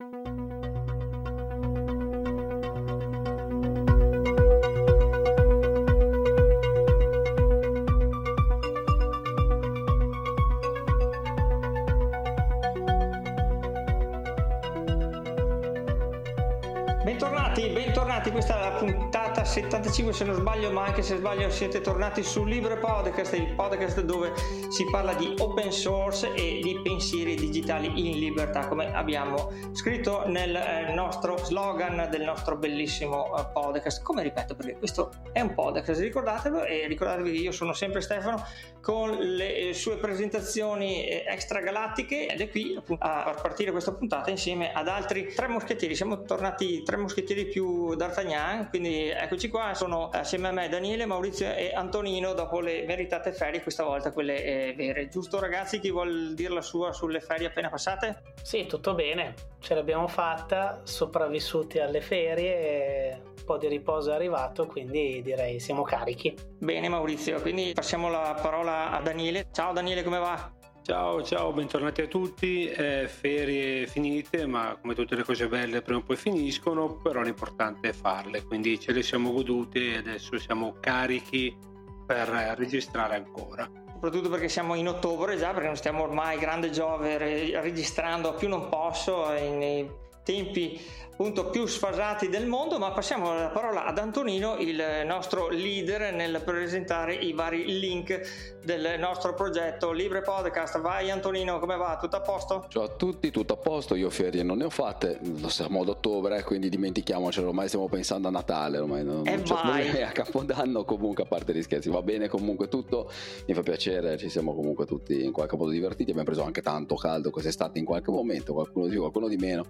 bentornati, 75 se non sbaglio, ma anche se sbaglio siete tornati su Libre Podcast, il podcast dove si parla di open source e di pensieri digitali in libertà, come abbiamo scritto nel eh, nostro slogan del nostro bellissimo eh, podcast. Come ripeto, perché questo è un podcast, ricordatelo e ricordatevi che io sono sempre Stefano con le sue presentazioni eh, extragalattiche ed è qui appunto, a far partire questa puntata insieme ad altri tre moschettieri. Siamo tornati tre moschettieri più d'Artagnan, quindi eccoci qua, sono assieme a me Daniele, Maurizio e Antonino dopo le meritate ferie, questa volta quelle eh, vere. Giusto ragazzi, chi vuol dire la sua sulle ferie appena passate? Sì, tutto bene, ce l'abbiamo fatta, sopravvissuti alle ferie, un po' di riposo è arrivato, quindi direi siamo carichi. Bene Maurizio, quindi passiamo la parola a Daniele. Ciao Daniele, come va? Ciao, ciao, bentornati a tutti. Eh, ferie finite, ma come tutte le cose belle prima o poi finiscono, però l'importante è farle, quindi ce le siamo godute e adesso siamo carichi per registrare ancora. Soprattutto perché siamo in ottobre già, perché non stiamo ormai grande Giove registrando più non posso nei tempi appunto più sfasati del mondo, ma passiamo la parola ad Antonino, il nostro leader nel presentare i vari link del nostro progetto Libre Podcast. Vai Antonino, come va? Tutto a posto? Ciao a tutti, tutto a posto, io ferie non ne ho fatte, lo siamo ad ottobre, quindi dimentichiamocelo, ormai stiamo pensando a Natale, ormai non, e non a Capodanno comunque a parte gli scherzi, va bene comunque tutto, mi fa piacere, ci siamo comunque tutti in qualche modo divertiti, abbiamo preso anche tanto caldo quest'estate in qualche momento, qualcuno di più, qualcuno di meno,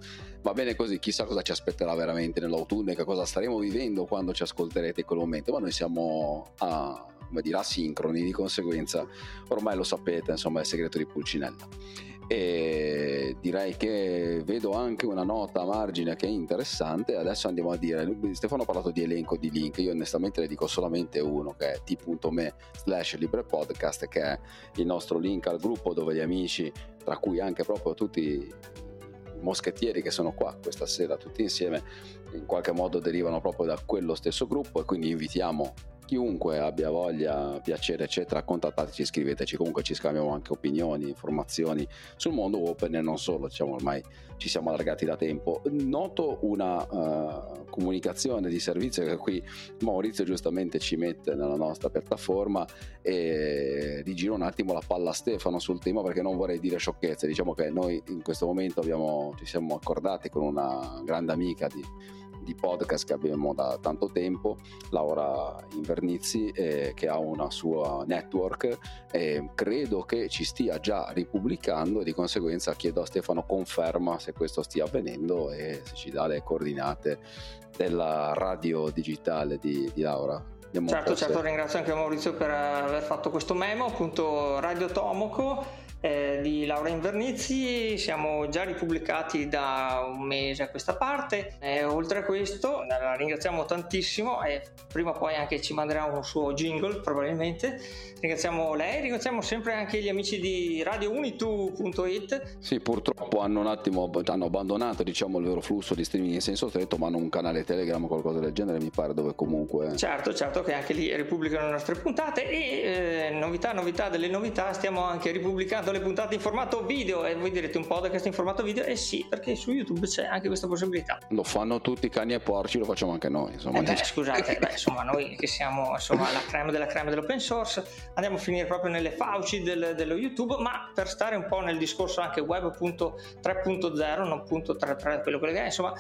va bene così, chissà cosa ci aspetterà veramente nell'autunno e che cosa staremo vivendo quando ci ascolterete in quel momento, ma noi siamo a, come dire, asincroni, di conseguenza ormai lo sapete, insomma è il segreto di Pulcinella. E direi che vedo anche una nota a margine che è interessante. Adesso andiamo a dire: Stefano ha parlato di elenco di link. Io onestamente ne dico solamente uno che è t.me slash librepodcast, che è il nostro link al gruppo dove gli amici, tra cui anche proprio tutti moschettieri che sono qua questa sera tutti insieme in qualche modo derivano proprio da quello stesso gruppo e quindi invitiamo chiunque abbia voglia, piacere eccetera contattateci, scriveteci. Comunque ci scambiamo anche opinioni, informazioni sul mondo open e non solo diciamo ormai ci siamo allargati da tempo. Noto una uh, comunicazione di servizio che qui Maurizio giustamente ci mette nella nostra piattaforma e rigiro un attimo la palla a Stefano sul tema perché non vorrei dire sciocchezze. Diciamo che noi in questo momento abbiamo, ci siamo accordati con una grande amica di di podcast che abbiamo da tanto tempo, Laura Invernizzi, eh, che ha una sua network e credo che ci stia già ripubblicando e di conseguenza chiedo a Stefano conferma se questo stia avvenendo e se ci dà le coordinate della radio digitale di, di Laura. Andiamo certo, certo, ringrazio anche Maurizio per aver fatto questo memo, appunto Radio Tomoco eh, di Laura Invernizzi, siamo già ripubblicati da un mese a questa parte. Eh, oltre a questo, la ringraziamo tantissimo e prima o poi anche ci manderà un suo jingle probabilmente. Ringraziamo lei, ringraziamo sempre anche gli amici di radiounitu.it. Sì, purtroppo hanno un attimo hanno abbandonato diciamo, il loro flusso di streaming in senso stretto, ma hanno un canale Telegram o qualcosa del genere, mi pare, dove comunque. Certo, certo, che anche lì ripubblicano le nostre puntate e eh, novità, novità delle novità, stiamo anche ripubblicando le puntate in formato video e voi direte un podcast in formato video e eh sì perché su YouTube c'è anche questa possibilità. Lo fanno tutti cani e porci lo facciamo anche noi insomma eh beh, scusate beh, insomma noi che siamo insomma la crema della crema dell'open source andiamo a finire proprio nelle fauci del, dello YouTube ma per stare un po' nel discorso anche web.3.0 non punto 3.3 quello che è insomma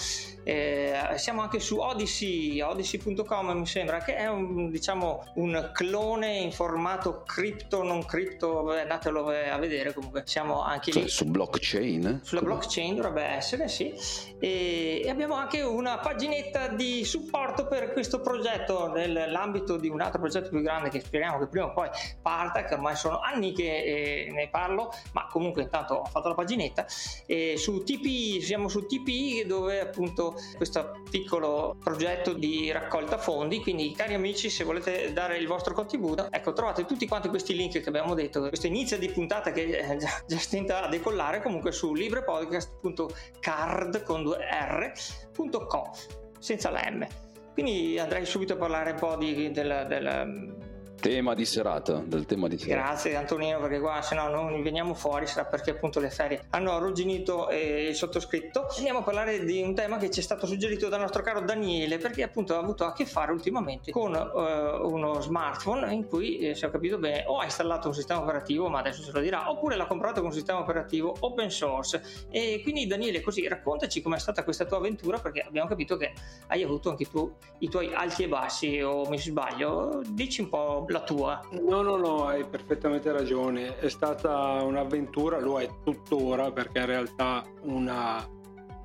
eh, siamo anche su Odyssey odyssey.com mi sembra che è un diciamo un clone in formato cripto non cripto andatelo a vedere vedere comunque siamo anche cioè, lì. su blockchain? Sulla Come? blockchain dovrebbe essere sì. E, e, abbiamo anche una paginetta di supporto per questo progetto nell'ambito di un altro progetto più grande che speriamo che prima o poi parta che ormai sono anni che eh, ne parlo ma comunque intanto ho fatto la paginetta. E su TP siamo su TP dove appunto questo piccolo progetto di raccolta fondi. Quindi cari amici se volete dare il vostro contributo ecco trovate tutti quanti questi link che abbiamo detto questo inizio di puntata che è già, già stinta a decollare comunque su librepodcast.card.com senza la M. Quindi andrei subito a parlare un po' di, del, del tema di serata, del tema di serata. Grazie Antonino perché qua se no non veniamo fuori sarà perché appunto le ferie hanno arrugginito eh, il sottoscritto. Andiamo a parlare di un tema che ci è stato suggerito dal nostro caro Daniele perché appunto ha avuto a che fare ultimamente con uh, uno smartphone in cui eh, se ho capito bene o ha installato un sistema operativo ma adesso ce lo dirà oppure l'ha comprato con un sistema operativo open source e quindi Daniele così raccontaci com'è stata questa tua avventura perché abbiamo capito che hai avuto anche tu i tuoi alti e bassi o mi sbaglio dici un po' la tua. No, no, no, hai perfettamente ragione. È stata un'avventura, lo è tuttora perché in realtà una,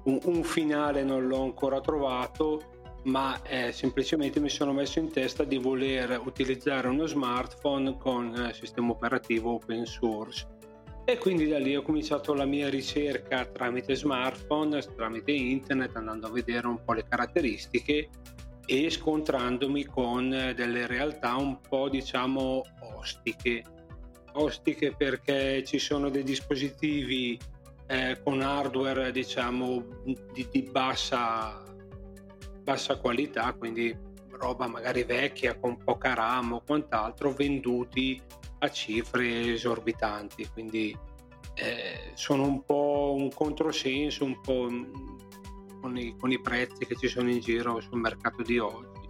un, un, finale non l'ho ancora trovato, ma eh, semplicemente mi sono messo in testa di voler utilizzare uno smartphone con eh, sistema operativo open source. E quindi da lì ho cominciato la mia ricerca tramite smartphone, tramite internet, andando a vedere un po' le caratteristiche e scontrandomi con eh, delle realtà un po' diciamo ostiche. Ostiche perché ci sono dei dispositivi eh, con hardware diciamo di, di bassa, bassa qualità, quindi roba magari vecchia con poca RAM o quant'altro, venduti a cifre esorbitanti. Quindi eh, sono un po' un controsenso, un po' con i, con i, prezzi che ci sono in giro sul mercato di oggi.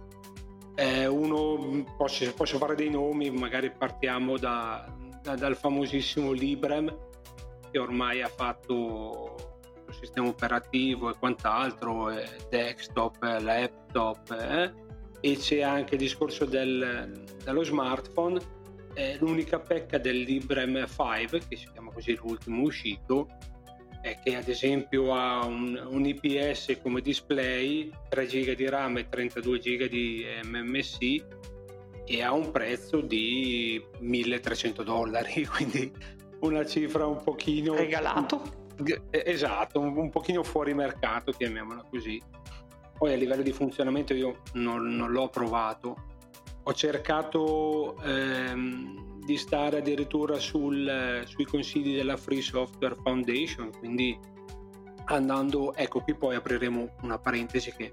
Eh, uno, posso, posso, fare dei nomi, magari partiamo da, da, dal famosissimo Librem che ormai ha fatto il sistema operativo e quant'altro, eh, desktop, laptop, eh, e c'è anche il discorso del, dello smartphone. L'unica pecca del Librem 5, che si chiama così l'ultimo uscito, è che ad esempio ha un, un IPS come display, 3 GB di RAM e 32 GB di MMC e ha un prezzo di 1300 dollari, quindi una cifra un pochino... Regalato? Esatto, un, un pochino fuori mercato, chiamiamola così. Poi a livello di funzionamento io non, non l'ho provato. Ho cercato ehm, di stare addirittura sul, sui consigli della Free Software Foundation, quindi andando, ecco qui poi apriremo una parentesi che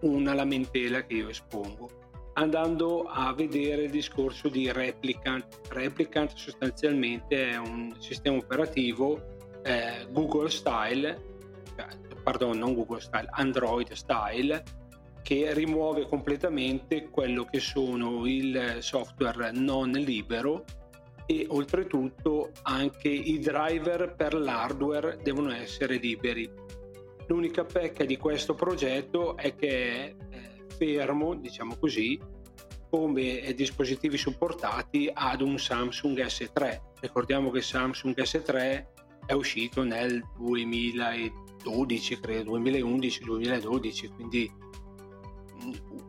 una lamentela che io espongo andando a vedere il discorso di Replicant. Replicant sostanzialmente è un sistema operativo eh, Google style, cioè, pardon, non Google style, Android style, che rimuove completamente quello che sono il software non libero e oltretutto anche i driver per l'hardware devono essere liberi. L'unica pecca di questo progetto è che è fermo, diciamo così, come dispositivi supportati ad un Samsung S3. Ricordiamo che Samsung S3 è uscito nel 2012, credo, 2011-2012, quindi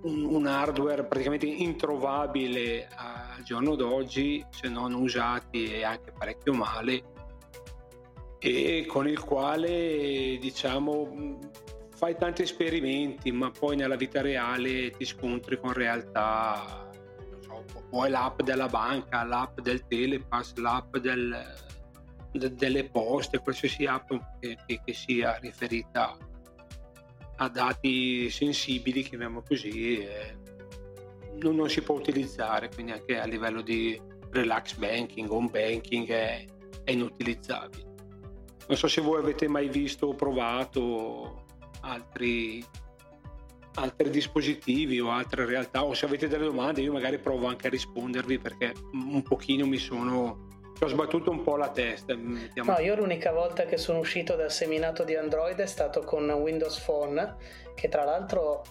un, hardware praticamente introvabile al giorno d'oggi, se non usati e anche parecchio male, e con il quale diciamo fai tanti esperimenti, ma poi nella vita reale ti scontri con realtà, non so, poi l'app della banca, l'app del telepass, l'app del, de, delle poste, qualsiasi app che, che, che sia riferita a dati sensibili, chiamiamo così, non, non, si può utilizzare, quindi anche a livello di relax banking, home banking è, è inutilizzabile. Non so se voi avete mai visto o provato altri, altri dispositivi o altre realtà o se avete delle domande io magari provo anche a rispondervi perché un pochino mi sono ho sbattuto un po' la testa. Mettiamo. No, io l'unica volta che sono uscito dal seminato di Android è stato con Windows Phone, che tra l'altro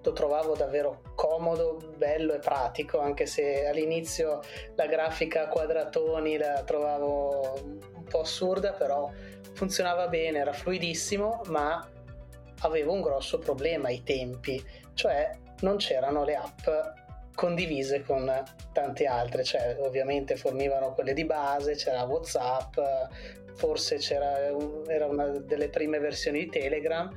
lo trovavo davvero comodo, bello e pratico, anche se all'inizio la grafica a quadratoni la trovavo un po' assurda, però funzionava bene, era fluidissimo, ma avevo un grosso problema ai tempi, cioè non c'erano le app condivise con tante altre, cioè ovviamente fornivano quelle di base, c'era Whatsapp, forse c'era era una delle prime versioni di Telegram,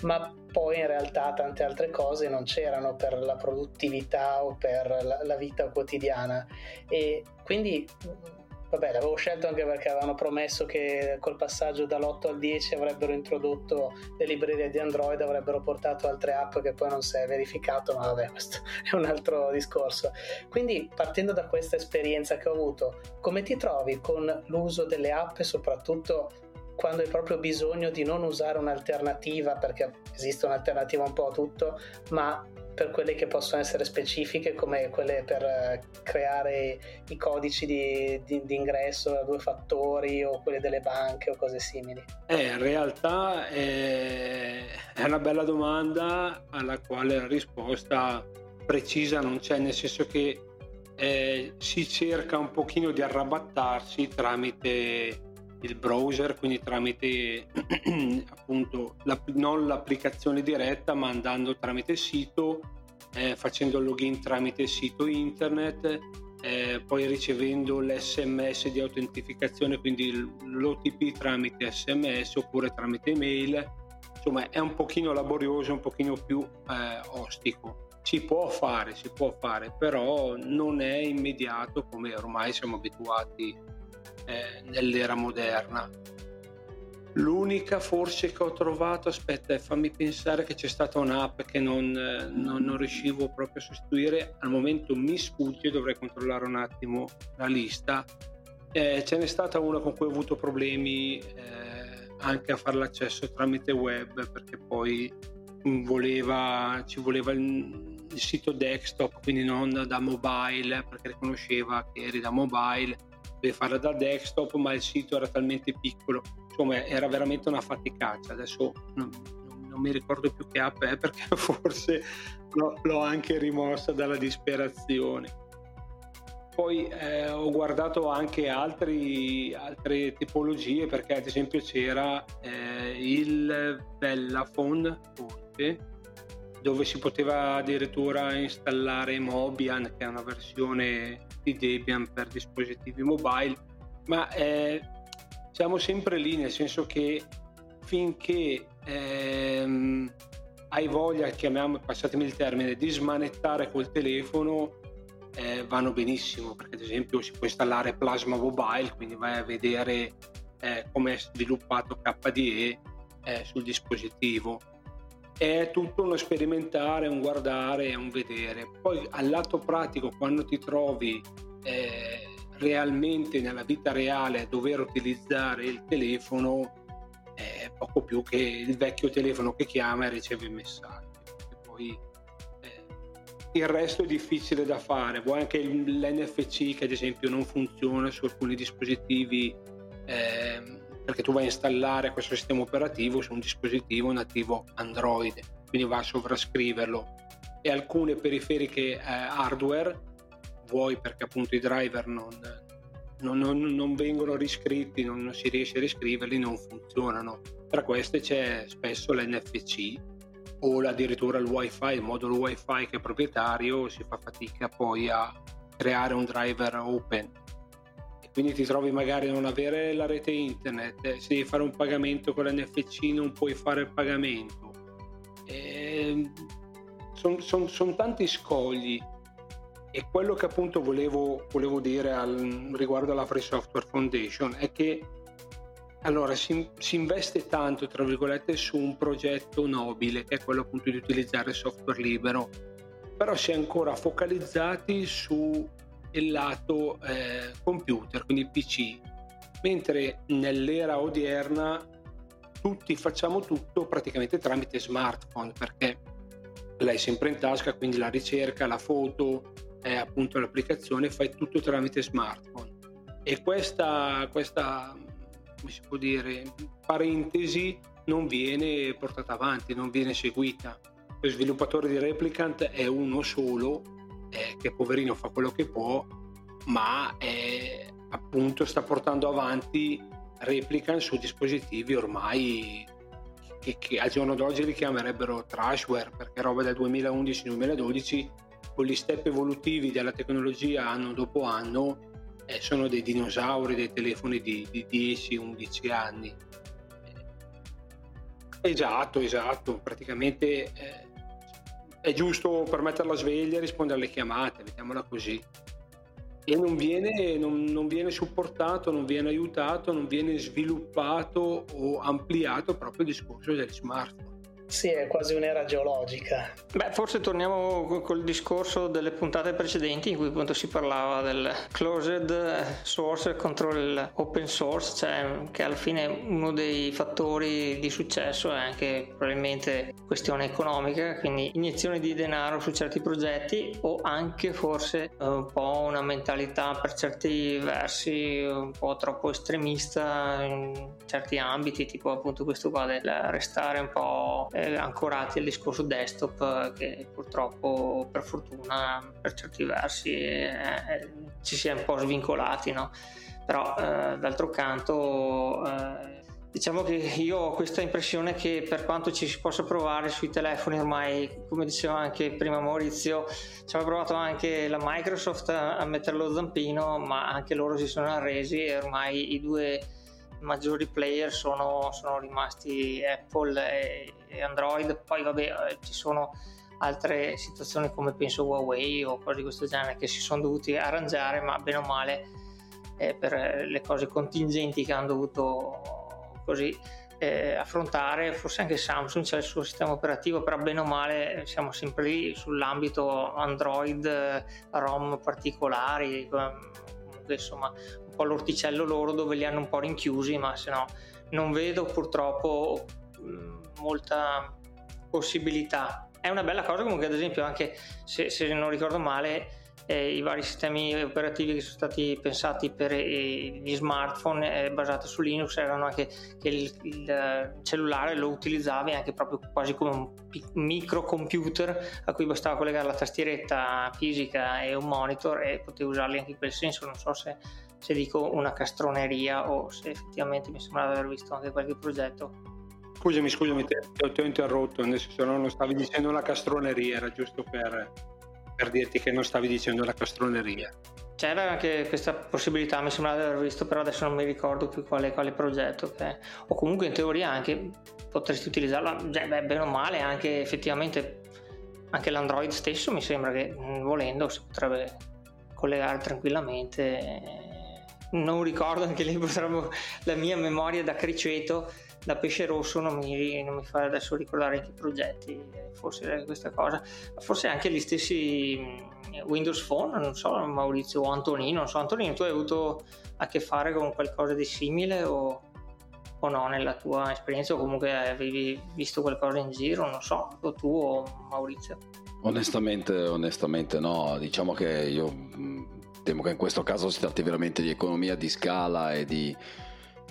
ma poi in realtà tante altre cose non c'erano per la produttività o per la, la vita quotidiana. E quindi vabbè, l'avevo scelto anche perché avevano promesso che col passaggio dall'8 al 10 avrebbero introdotto le librerie di Android, avrebbero portato altre app che poi non si è verificato, ma vabbè, questo è un altro discorso. Quindi, partendo da questa esperienza che ho avuto, come ti trovi con l'uso delle app soprattutto quando hai proprio bisogno di non usare un'alternativa, perché esiste un'alternativa un po' a tutto, ma per quelle che possono essere specifiche come quelle per eh, creare i codici di, di, di, ingresso a due fattori o quelle delle banche o cose simili? Eh, in realtà è, è una bella domanda alla quale la risposta precisa non c'è, nel senso che eh, si cerca un pochino di arrabattarsi tramite il browser, quindi tramite appunto la, non l'applicazione diretta, ma andando tramite sito, eh, facendo il login tramite sito internet, eh, poi ricevendo l'SMS di autentificazione, quindi l'OTP tramite SMS oppure tramite email. Insomma, è un pochino laborioso, un pochino più eh, ostico. Si può fare, si può fare, però non è immediato come ormai siamo abituati eh, nell'era moderna. L'unica forse che ho trovato, aspetta, fammi pensare che c'è stata un'app che non, non, non, riuscivo proprio a sostituire, al momento mi sfugge, dovrei controllare un attimo la lista. Eh, ce n'è stata una con cui ho avuto problemi eh, anche a fare l'accesso tramite web perché poi voleva, ci voleva il, il sito desktop, quindi non da mobile perché riconosceva che eri da mobile dovevi farla da desktop, ma il sito era talmente piccolo, insomma era veramente una faticaccia. Adesso non, non mi ricordo più che app è perché forse l'ho, l'ho anche rimossa dalla disperazione. Poi eh, ho guardato anche altri, altre tipologie perché ad esempio c'era eh, il Bellaphone forse dove si poteva addirittura installare Mobian che è una versione di Debian per dispositivi mobile, ma eh, siamo sempre lì, nel senso che finché ehm, hai voglia, chiamiamo, passatemi il termine, di smanettare col telefono, eh, vanno benissimo, perché ad esempio si può installare Plasma Mobile, quindi vai a vedere eh, come è sviluppato KDE eh, sul dispositivo. È tutto uno sperimentare, un guardare, un vedere. Poi al lato pratico, quando ti trovi eh, realmente nella vita reale a dover utilizzare il telefono è poco più che il vecchio telefono che chiama e riceve i messaggi. Poi eh, il resto è difficile da fare, vuoi anche l'NFC che ad esempio non funziona su alcuni dispositivi eh, perché tu vai a installare questo sistema operativo su un dispositivo nativo Android, quindi va a sovrascriverlo e alcune periferiche eh, hardware vuoi perché appunto i driver non, non, non, non vengono riscritti, non, si riesce a riscriverli, non funzionano. Tra queste c'è spesso l'NFC o addirittura il wifi, il modulo wifi che è proprietario, si fa fatica poi a creare un driver open. Quindi ti trovi magari a non avere la rete internet, se devi fare un pagamento con l'NFC non puoi fare il pagamento. Sono son, son tanti scogli e quello che appunto volevo, volevo dire al, riguardo alla Free Software Foundation è che allora si, si, investe tanto, tra virgolette, su un progetto nobile, che è quello appunto di utilizzare software libero, però si è ancora focalizzati sul lato eh, computer, quindi PC, mentre nell'era odierna tutti facciamo tutto praticamente tramite smartphone, perché l'hai sempre in tasca, quindi la ricerca, la foto, è appunto l'applicazione, fai tutto tramite smartphone. E questa, questa come si può dire, parentesi non viene portata avanti, non viene seguita. Lo sviluppatore di Replicant è uno solo, eh, che poverino fa quello che può, ma eh, appunto sta portando avanti Replicant su dispositivi ormai che, che al giorno d'oggi li chiamerebbero trashware, perché roba del 2011-2012 con gli step evolutivi della tecnologia anno dopo anno eh, sono dei dinosauri, dei telefoni di, di 10-11 anni. Esatto, esatto, praticamente eh, è giusto per metterla sveglia e rispondere alle chiamate, mettiamola così. e non viene, non, non viene, supportato, non viene aiutato, non viene sviluppato o ampliato proprio il discorso degli smartphone. Sì, è quasi un'era geologica. Beh, forse torniamo col discorso delle puntate precedenti in cui appunto si parlava del closed source contro l'open source, cioè che alla fine uno dei fattori di successo è anche probabilmente questione economica, quindi iniezione di denaro su certi progetti o anche forse un po' una mentalità per certi versi un po' troppo estremista in certi ambiti, tipo appunto questo qua del restare un po' eh, ancorati al discorso desktop eh, che purtroppo per fortuna per certi versi eh, eh, ci si è un po' svincolati no? però eh, d'altro canto eh, diciamo che io ho questa impressione che per quanto ci si possa provare sui telefoni ormai come diceva anche prima Maurizio ci aveva provato anche la Microsoft a, mettere lo zampino ma anche loro si sono arresi e ormai i due maggiori player sono, sono rimasti Apple e, e, Android, poi vabbè eh, ci sono altre situazioni come penso Huawei o cose di questo genere che si sono dovuti arrangiare, ma bene o male eh, per le cose contingenti che hanno dovuto così eh, affrontare, forse anche Samsung c'è il suo sistema operativo, però bene o male siamo sempre lì sull'ambito Android, ROM particolari, comunque insomma po' l'orticello loro dove li hanno un po' rinchiusi, ma se no non vedo purtroppo mm, molta possibilità. È una bella cosa comunque ad esempio anche se, se non ricordo male eh, i vari sistemi operativi che sono stati pensati per eh, gli smartphone eh, basati su Linux erano anche che il, il, cellulare lo utilizzavi anche proprio quasi come un microcomputer a cui bastava collegare la tastieretta fisica e un monitor e potevi usarli anche in quel senso non so se se dico una castroneria o se effettivamente mi sembra di aver visto anche qualche progetto. Scusami, scusami, ti, ti ho interrotto, nel senso non stavi dicendo una castroneria, era giusto per, per dirti che non stavi dicendo la castroneria. C'era anche questa possibilità, mi sembra di aver visto, però adesso non mi ricordo più quale, quale progetto. Che... O comunque in teoria anche potresti utilizzarla, cioè, beh, bene o male, anche effettivamente anche l'Android stesso mi sembra che volendo si potrebbe collegare tranquillamente non ricordo anche lì potremmo la mia memoria da criceto da pesce rosso non mi, non mi fa adesso ricordare i progetti forse questa cosa. Forse anche gli stessi mm, Windows Phone non so Maurizio o Antonino non so Antonino tu hai avuto a che fare con qualcosa di simile o, o no nella tua esperienza o comunque avevi visto qualcosa in giro non so o tu o Maurizio? Onestamente onestamente no. Diciamo che io mm, temo che in questo caso si tratti veramente di economia di scala e di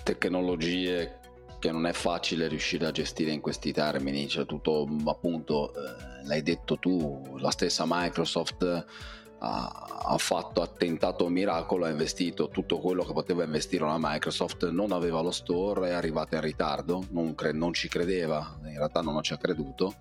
tecnologie che non è facile riuscire a gestire in questi termini, cioè tutto appunto, eh, l'hai detto tu, la stessa Microsoft ha, ha, fatto, ha tentato un miracolo, ha investito tutto quello che poteva investire una Microsoft, non aveva lo store, è arrivata in ritardo, non, cre- non ci credeva, in realtà non ci ha creduto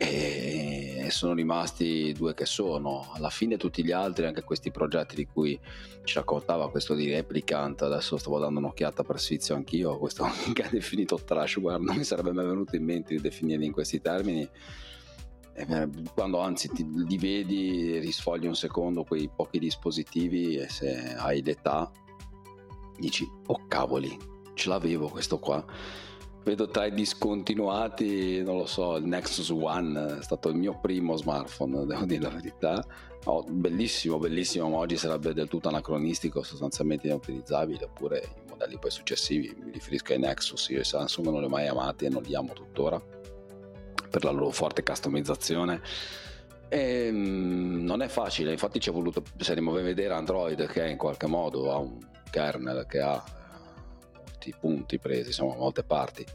e sono rimasti due che sono. Alla fine tutti gli altri, anche questi progetti di cui ci raccontava questo di Replicant, adesso stavo dando un'occhiata per sfizio anch'io, questo che ha definito trash, guarda, non mi sarebbe mai venuto in mente di definirli in questi termini. Quando anzi ti, li vedi, risfogli un secondo quei pochi dispositivi e se hai l'età dici, oh cavoli, ce l'avevo questo qua vedo tra i discontinuati, non lo so, il Nexus One è stato il mio primo smartphone, devo dire la verità. Oh, bellissimo, bellissimo, ma oggi sarebbe del tutto anacronistico, sostanzialmente inutilizzabile, oppure i modelli poi successivi, mi riferisco ai Nexus, io e Samsung non li ho mai amati e non li amo tuttora, per la loro forte customizzazione. E, ehm, non è facile, infatti ci è voluto, se andiamo a vedere Android che in qualche modo ha un kernel che ha molti punti presi, insomma molte parti eh,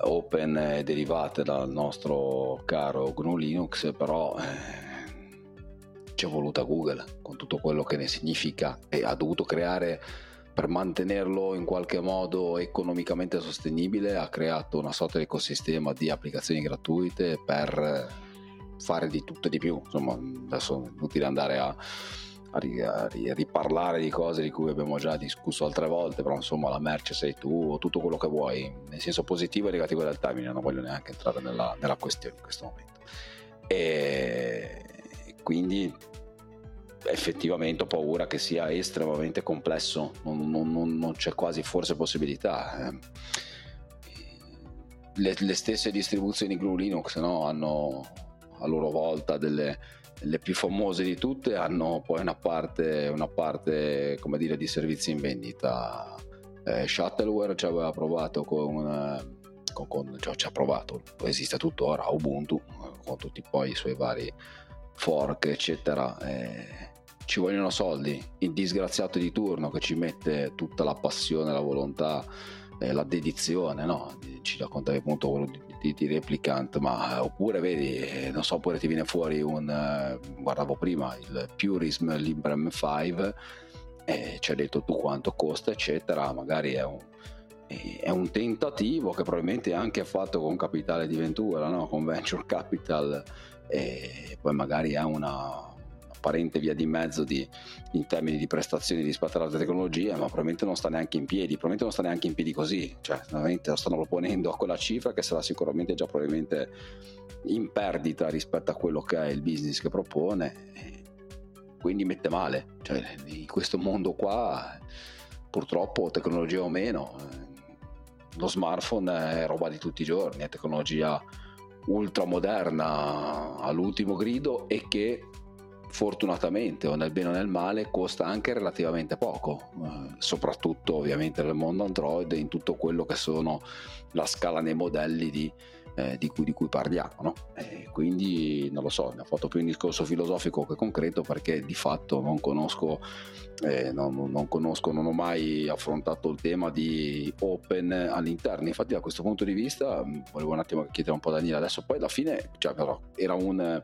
open e derivate dal nostro caro GNU Linux, però eh, ci è voluta Google con tutto quello che ne significa e ha dovuto creare per mantenerlo in qualche modo economicamente sostenibile ha creato una sorta di ecosistema di applicazioni gratuite per fare di tutto e di più. Insomma adesso è inutile andare a a, riparlare di cose di cui abbiamo già discusso altre volte, però insomma la merce sei tu o tutto quello che vuoi, nel senso positivo e negativo del termine, non voglio neanche entrare nella, nella questione in questo momento. E quindi effettivamente ho paura che sia estremamente complesso, non, non, non, non c'è quasi forse possibilità. Eh. Le, le, stesse distribuzioni GNU Linux no, hanno a loro volta delle, le più famose di tutte hanno poi una parte, una parte come dire, di servizi in vendita. Eh, Shuttleware ci aveva provato con, con, con cioè, ci ha provato, esiste tuttora Ubuntu con tutti poi i suoi vari fork eccetera. Eh, ci vogliono soldi, il disgraziato di turno che ci mette tutta la passione, la volontà, eh, la dedizione, no? ci raccontavi appunto quello di, di, di, Replicant, ma oppure vedi, eh, non so, oppure ti viene fuori un, eh, guardavo prima, il Purism Librem 5, e ci hai detto tu quanto costa, eccetera, magari è un, è un tentativo che probabilmente è anche fatto con capitale di ventura, no? con venture capital, e poi magari ha una apparente via di mezzo di, in termini di prestazioni rispetto alle altre tecnologie, ma probabilmente non sta neanche in piedi, probabilmente non sta neanche in piedi così, cioè veramente lo stanno proponendo a quella cifra che sarà sicuramente già probabilmente in perdita rispetto a quello che è il business che propone, quindi mette male, cioè in questo mondo qua purtroppo tecnologia o meno, lo smartphone è roba di tutti i giorni, è tecnologia ultramoderna all'ultimo grido e che fortunatamente o nel bene o nel male costa anche relativamente poco, eh, soprattutto ovviamente nel mondo Android in tutto quello che sono la scala nei modelli di, eh, di, cui, di cui, parliamo. No? quindi non lo so, ne ho fatto più un discorso filosofico che concreto perché di fatto non conosco, eh, non, non, conosco, non ho mai affrontato il tema di open all'interno. Infatti da questo punto di vista mm, volevo un attimo chiedere un po' a Daniele adesso, poi alla fine cioè, però, era un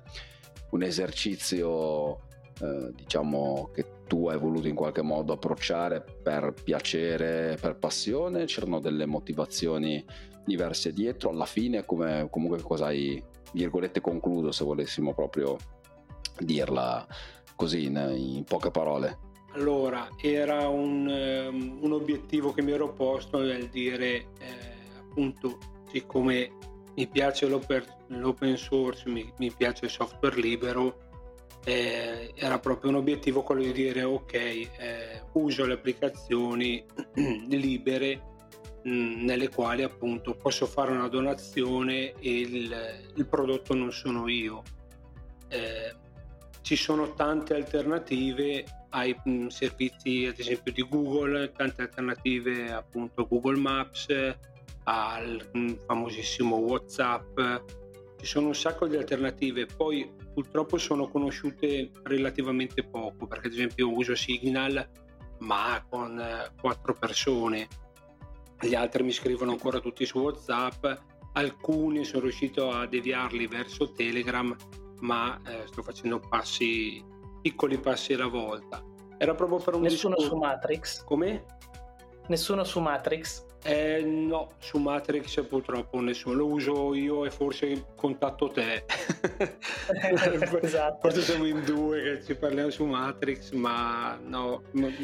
un esercizio eh, diciamo che tu hai voluto in qualche modo approcciare per piacere, per passione, c'erano delle motivazioni diverse dietro, alla fine come, comunque cosa hai, virgolette, concluso se volessimo proprio dirla così in, in poche parole? Allora, era un, um, un, obiettivo che mi ero posto nel dire eh, appunto siccome mi piace l'open, source, mi, mi, piace il software libero, eh, era proprio un obiettivo quello di dire ok, eh, uso le applicazioni libere mh, mm, nelle quali appunto posso fare una donazione e il, il prodotto non sono io. Eh, ci sono tante alternative ai mh, mm, servizi ad esempio di Google, tante alternative appunto Google Maps, al famosissimo WhatsApp. Ci sono un sacco di alternative, poi purtroppo sono conosciute relativamente poco, perché ad esempio uso Signal ma con eh, quattro persone, gli altri mi scrivono ancora tutti su WhatsApp, alcuni sono riuscito a deviarli verso Telegram, ma eh, sto facendo passi, piccoli passi alla volta. Era proprio per un Nessuno discorso... su Matrix? Come? Nessuno su Matrix? Eh, no, su Matrix purtroppo nessuno, lo uso io e forse contatto te. esatto. Forse siamo in due che ci parliamo su Matrix, ma no,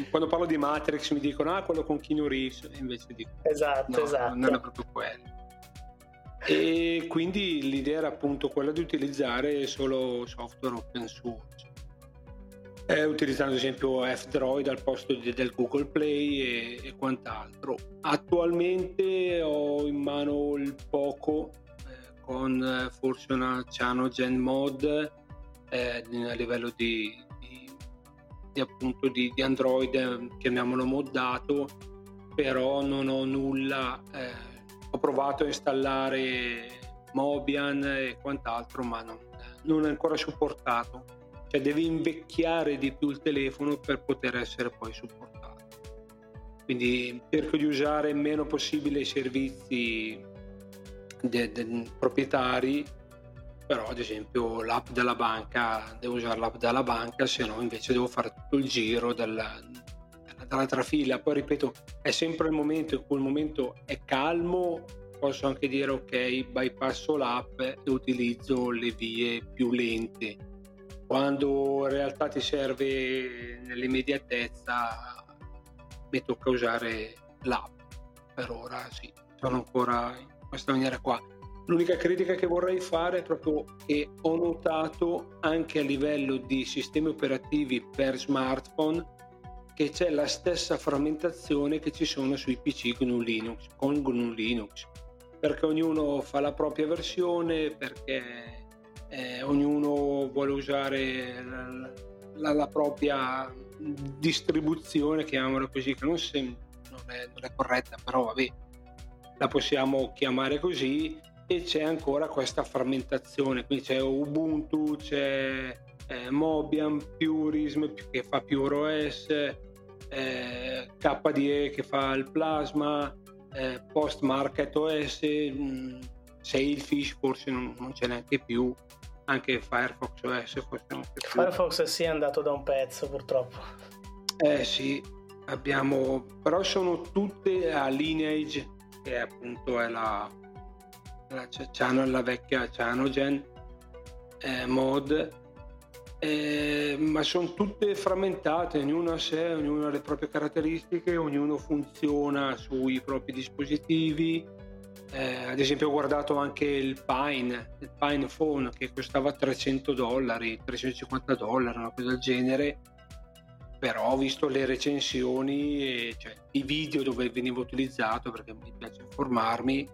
quando parlo di Matrix mi dicono ah quello con Keanu Reeves, invece dico esatto, no, esatto. non è proprio quello. E quindi l'idea era appunto quella di utilizzare solo software open source eh, utilizzando ad esempio F-Droid al posto di, del Google Play e, e, quant'altro. Attualmente ho in mano il Poco eh, con eh, forse una Cyanogen mod eh, a livello di, di, di appunto di, di, Android, chiamiamolo moddato, però non ho nulla. Eh, ho provato a installare Mobian e quant'altro, ma non, non è ancora supportato cioè devi invecchiare di più il telefono per poter essere poi supportato. Quindi cerco di usare il meno possibile i servizi de, de, proprietari, però ad esempio l'app della banca, devo usare l'app della banca, se no invece devo fare tutto il giro della, dall'altra fila. Poi ripeto, è sempre il momento in cui il momento è calmo, posso anche dire ok, bypasso l'app e utilizzo le vie più lente quando in realtà ti serve nell'immediatezza mi tocca usare l'app. Per ora sì sono ancora in questa maniera qua. L'unica critica che vorrei fare è proprio che ho notato anche a livello di sistemi operativi per smartphone che c'è la stessa frammentazione che ci sono sui PC un Linux, con un Linux. Perché ognuno fa la propria versione, perché eh, ognuno vuole usare la, la, la, propria distribuzione, chiamiamola così, che non, sem- non, è, non è corretta, però vabbè, la possiamo chiamare così e c'è ancora questa frammentazione, quindi c'è Ubuntu, c'è eh, Mobian, Purism che fa PureOS, eh, KDE che fa il Plasma, eh, post Market OS, mh, mm, Sailfish forse non, non, c'è neanche più, anche Firefox OS. Firefox sì è andato da un pezzo purtroppo. Eh sì, abbiamo, però sono tutte a Lineage, che appunto è la, la, channel, la vecchia Cyanogen eh, mod eh, ma sono tutte frammentate, ognuno a sé, ognuno ha le proprie caratteristiche, ognuno funziona sui propri dispositivi. Eh, ad esempio ho guardato anche il Pine, il Pine Phone che costava 300 dollari, 350 dollari, una cosa del genere, però ho visto le recensioni, cioè i video dove veniva utilizzato perché mi piace informarmi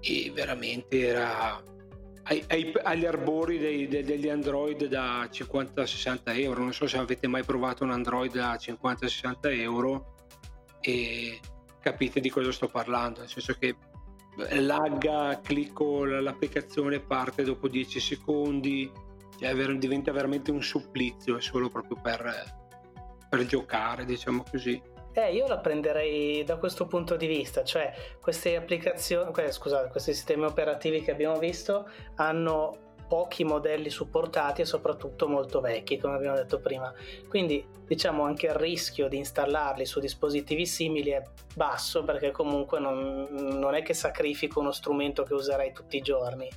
e veramente era ai, ai, agli arbori dei, dei, degli Android da 50-60 euro. Non so se avete mai provato un Android da 50-60 euro e capite di cosa sto parlando, nel senso che lagga, clicco l'applicazione, parte dopo 10 secondi, cioè diventa veramente un supplizio, è solo proprio per, per giocare, diciamo così. Eh, io la prenderei da questo punto di vista, cioè queste applicazioni, scusate, questi sistemi operativi che abbiamo visto hanno pochi modelli supportati e soprattutto molto vecchi, come abbiamo detto prima. Quindi diciamo anche il rischio di installarli su dispositivi simili è basso perché comunque non, non è che sacrifico uno strumento che userai tutti i giorni.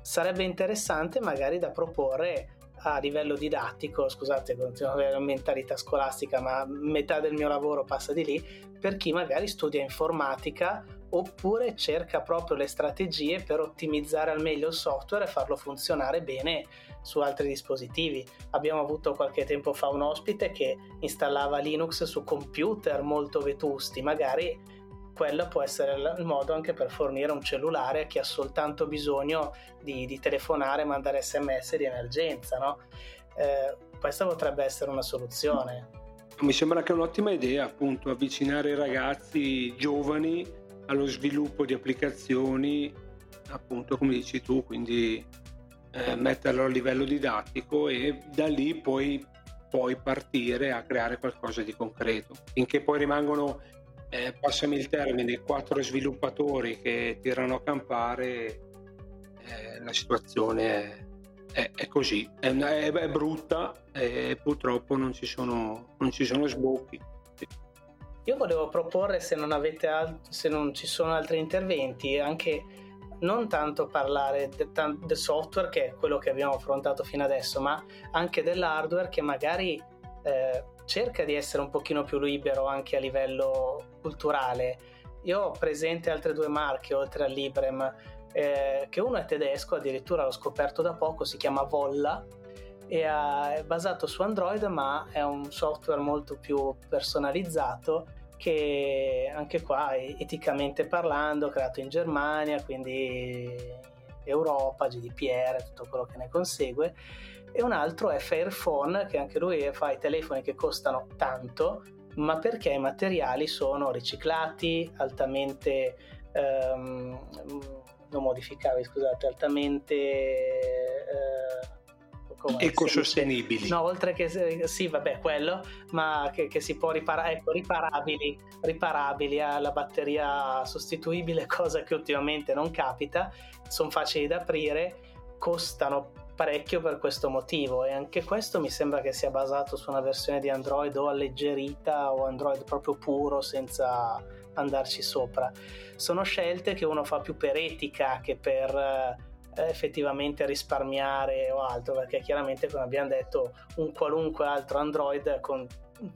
Sarebbe interessante magari da proporre a livello didattico, scusate, continuo ad avere una mentalità scolastica, ma metà del mio lavoro passa di lì, per chi magari studia informatica oppure cerca proprio le strategie per ottimizzare al meglio il software e farlo funzionare bene su altri dispositivi. Abbiamo avuto qualche tempo fa un ospite che installava Linux su computer molto vetusti, magari quello può essere il modo anche per fornire un cellulare a chi ha soltanto bisogno di, di telefonare mandare sms di emergenza. No? Eh, questa potrebbe essere una soluzione. Mi sembra che è un'ottima idea appunto avvicinare i ragazzi giovani allo sviluppo di applicazioni appunto come dici tu quindi eh, metterlo a livello didattico e da lì poi poi partire a creare qualcosa di concreto finché poi rimangono eh, passami il termine, quattro sviluppatori che tirano a campare, eh, la situazione è, è, è così, è, è, brutta e purtroppo non ci sono, non ci sono sbocchi. Io volevo proporre, se non, alt- se non ci sono altri interventi, anche non tanto parlare del de software, che è quello che abbiamo affrontato fino adesso, ma anche dell'hardware che magari eh, cerca di essere un pochino più libero anche a livello culturale. Io ho presente altre due marche oltre a Librem, eh, che uno è tedesco, addirittura l'ho scoperto da poco, si chiama Volla, è basato su Android ma è un software molto più personalizzato che anche qua eticamente parlando creato in Germania quindi Europa, GDPR, tutto quello che ne consegue. E un altro è Fairphone che anche lui fa i telefoni che costano tanto ma perché i materiali sono riciclati, altamente ehm, non modificabili, scusate, altamente eh, ecosostenibili. No, oltre che sì, vabbè, quello, ma che, che si può riparare, ecco, riparabili, riparabili alla batteria sostituibile, cosa che ultimamente non capita, sono facili da aprire, costano parecchio per questo motivo e anche questo mi sembra che sia basato su una versione di Android o alleggerita o Android proprio puro senza andarci sopra. Sono scelte che uno fa più per etica che per eh, effettivamente risparmiare o altro, perché chiaramente come abbiamo detto un qualunque altro Android con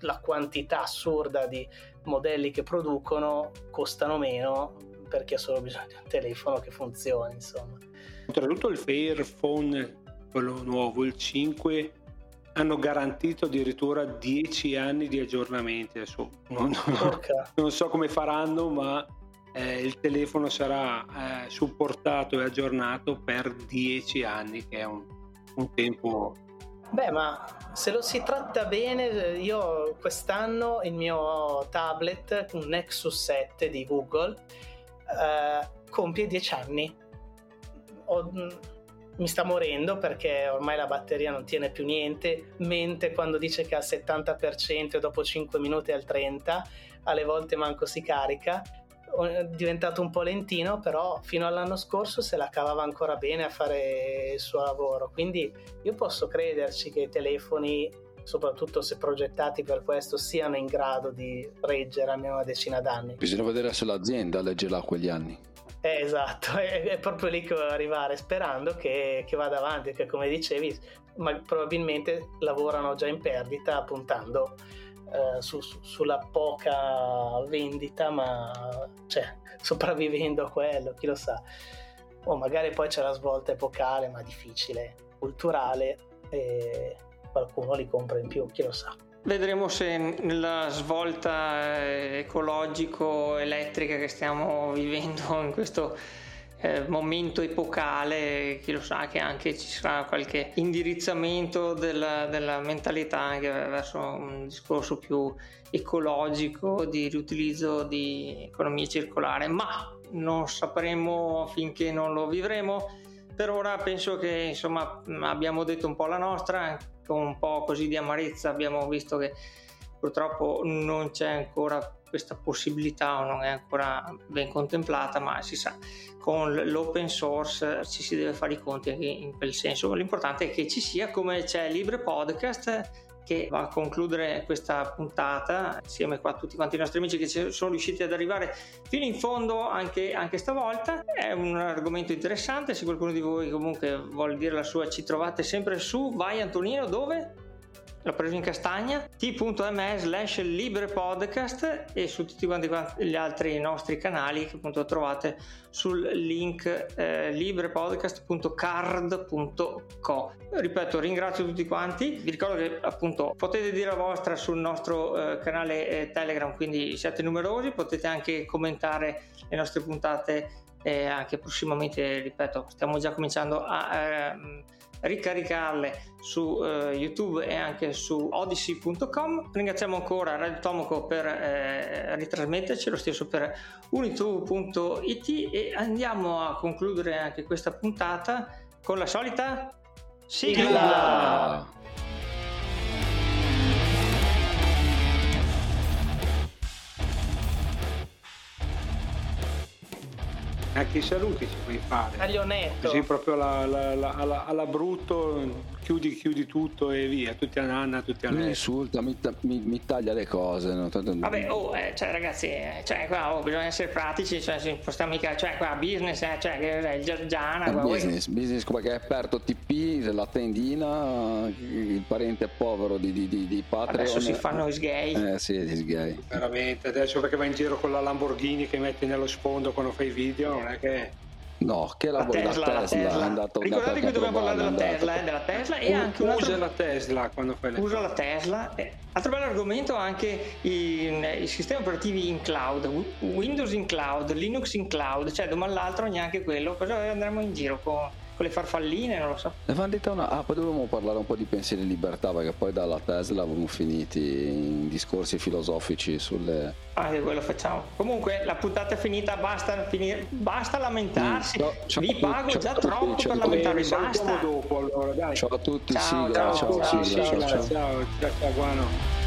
la quantità assurda di modelli che producono costano meno per chi ha solo bisogno di un telefono che funzioni, insomma. Oltretutto il Fairphone, quello nuovo, il 5, hanno garantito addirittura 10 anni di aggiornamenti. Adesso non, non so come faranno, ma eh, il telefono sarà eh, supportato e aggiornato per 10 anni, che è un, un tempo Beh, ma se lo si tratta bene, io quest'anno il mio tablet, un Nexus 7 di Google, eh, compie 10 anni. Ho, mm, mi sta morendo perché ormai la batteria non tiene più niente, mente quando dice che ha il 70% e dopo 5 minuti è al 30%, alle volte manco si carica è diventato un po' lentino, però fino all'anno scorso se la cavava ancora bene a fare il suo lavoro. Quindi io posso crederci che i telefoni, soprattutto se progettati per questo, siano in grado di reggere almeno una decina d'anni. Bisogna vedere se l'azienda leggerà quegli anni. Eh, esatto, è, è, proprio lì che volevo arrivare, sperando che, che vada avanti, che come dicevi, ma probabilmente lavorano già in perdita puntando eh, su, su, sulla poca vendita, ma cioè, sopravvivendo a quello, chi lo sa. O magari poi c'è la svolta epocale, ma difficile, culturale, e qualcuno li compra in più, chi lo sa. Vedremo se nella svolta eh, ecologico-elettrica che stiamo vivendo in questo eh, momento epocale, chi lo sa che anche ci sarà qualche indirizzamento della, della mentalità anche verso un discorso più ecologico di riutilizzo di economia circolare, ma non sapremo finché non lo vivremo. Per ora penso che insomma abbiamo detto un po' la nostra, con un po' così di amarezza abbiamo visto che purtroppo non c'è ancora questa possibilità non è ancora ben contemplata, ma si sa, con l'open source ci si deve fare i conti anche in quel senso. L'importante è che ci sia, come c'è Libre Podcast, che va a concludere questa puntata insieme a tutti quanti i nostri amici che sono riusciti ad arrivare fino in fondo anche, anche stavolta. È un argomento interessante, se qualcuno di voi comunque vuole dire la sua ci trovate sempre su Vai Antonino dove? L'ho preso in castagna. T.me slash libre podcast e su tutti quanti gli altri nostri canali che appunto trovate sul link eh, librepodcast.card.co ripeto ringrazio tutti quanti. Vi ricordo che appunto potete dire la vostra sul nostro eh, canale eh, telegram quindi siate numerosi. Potete anche commentare le nostre puntate e anche prossimamente ripeto stiamo già cominciando a eh, ricaricarle su uh, YouTube e anche su odyssey.com. Ringraziamo ancora Radio Tomoco per eh, ritrasmetterci, lo stesso per unitu.it e andiamo a concludere anche questa puntata con la solita sigla. sigla. Anche i saluti ci puoi fare. Taglionetto. Così proprio alla, alla, alla, alla brutto chiudi, chiudi tutto e via, tutti a Nanna, tutti a lei. Mi insulta, mi, mi, mi taglia le cose. No? Vabbè, oh, eh, cioè, ragazzi, eh, cioè, qua, oh, bisogna essere pratici, cioè, si possiamo mica, cioè, qua, business, eh, cioè, il Giorgiana. Qua, business, voi... business come che hai aperto TP, la tendina, il parente povero di, di, di, di Patreon. Adesso si fanno i sgay. Eh sì, gli sgay. Veramente, adesso perché vai in giro con la Lamborghini che metti nello sfondo quando fai video, non è che... No, che la, la Tesla, la Tesla, Tesla. Andato, Ricordate che dobbiamo parlare della Tesla, eh, della Tesla e anche usa altro... la Tesla quando fai le Usa la Tesla. Eh, altro bello argomento anche i, i, sistemi operativi in cloud, Windows in cloud, Linux in cloud, cioè domani l'altro neanche quello, cosa andremo in giro con con le farfalline, non lo so. Ne avevamo detto una... Ah, poi dovevamo parlare un po' di pensieri di libertà, perché poi dalla Tesla avevamo finiti in discorsi filosofici sulle... Ah, che quello facciamo. Comunque, la puntata è finita, basta, finire... basta lamentarsi. Mm, ciao, Vi pago ciao, già ciao, troppo per lamentarvi, basta. Dopo, allora, dai. Ciao a tutti, ciao, sigla, ciao, ciao, ciao, ciao, ciao, ciao, ciao, ciao, ciao, ciao, ciao, ciao, ciao, ciao, ciao, ciao,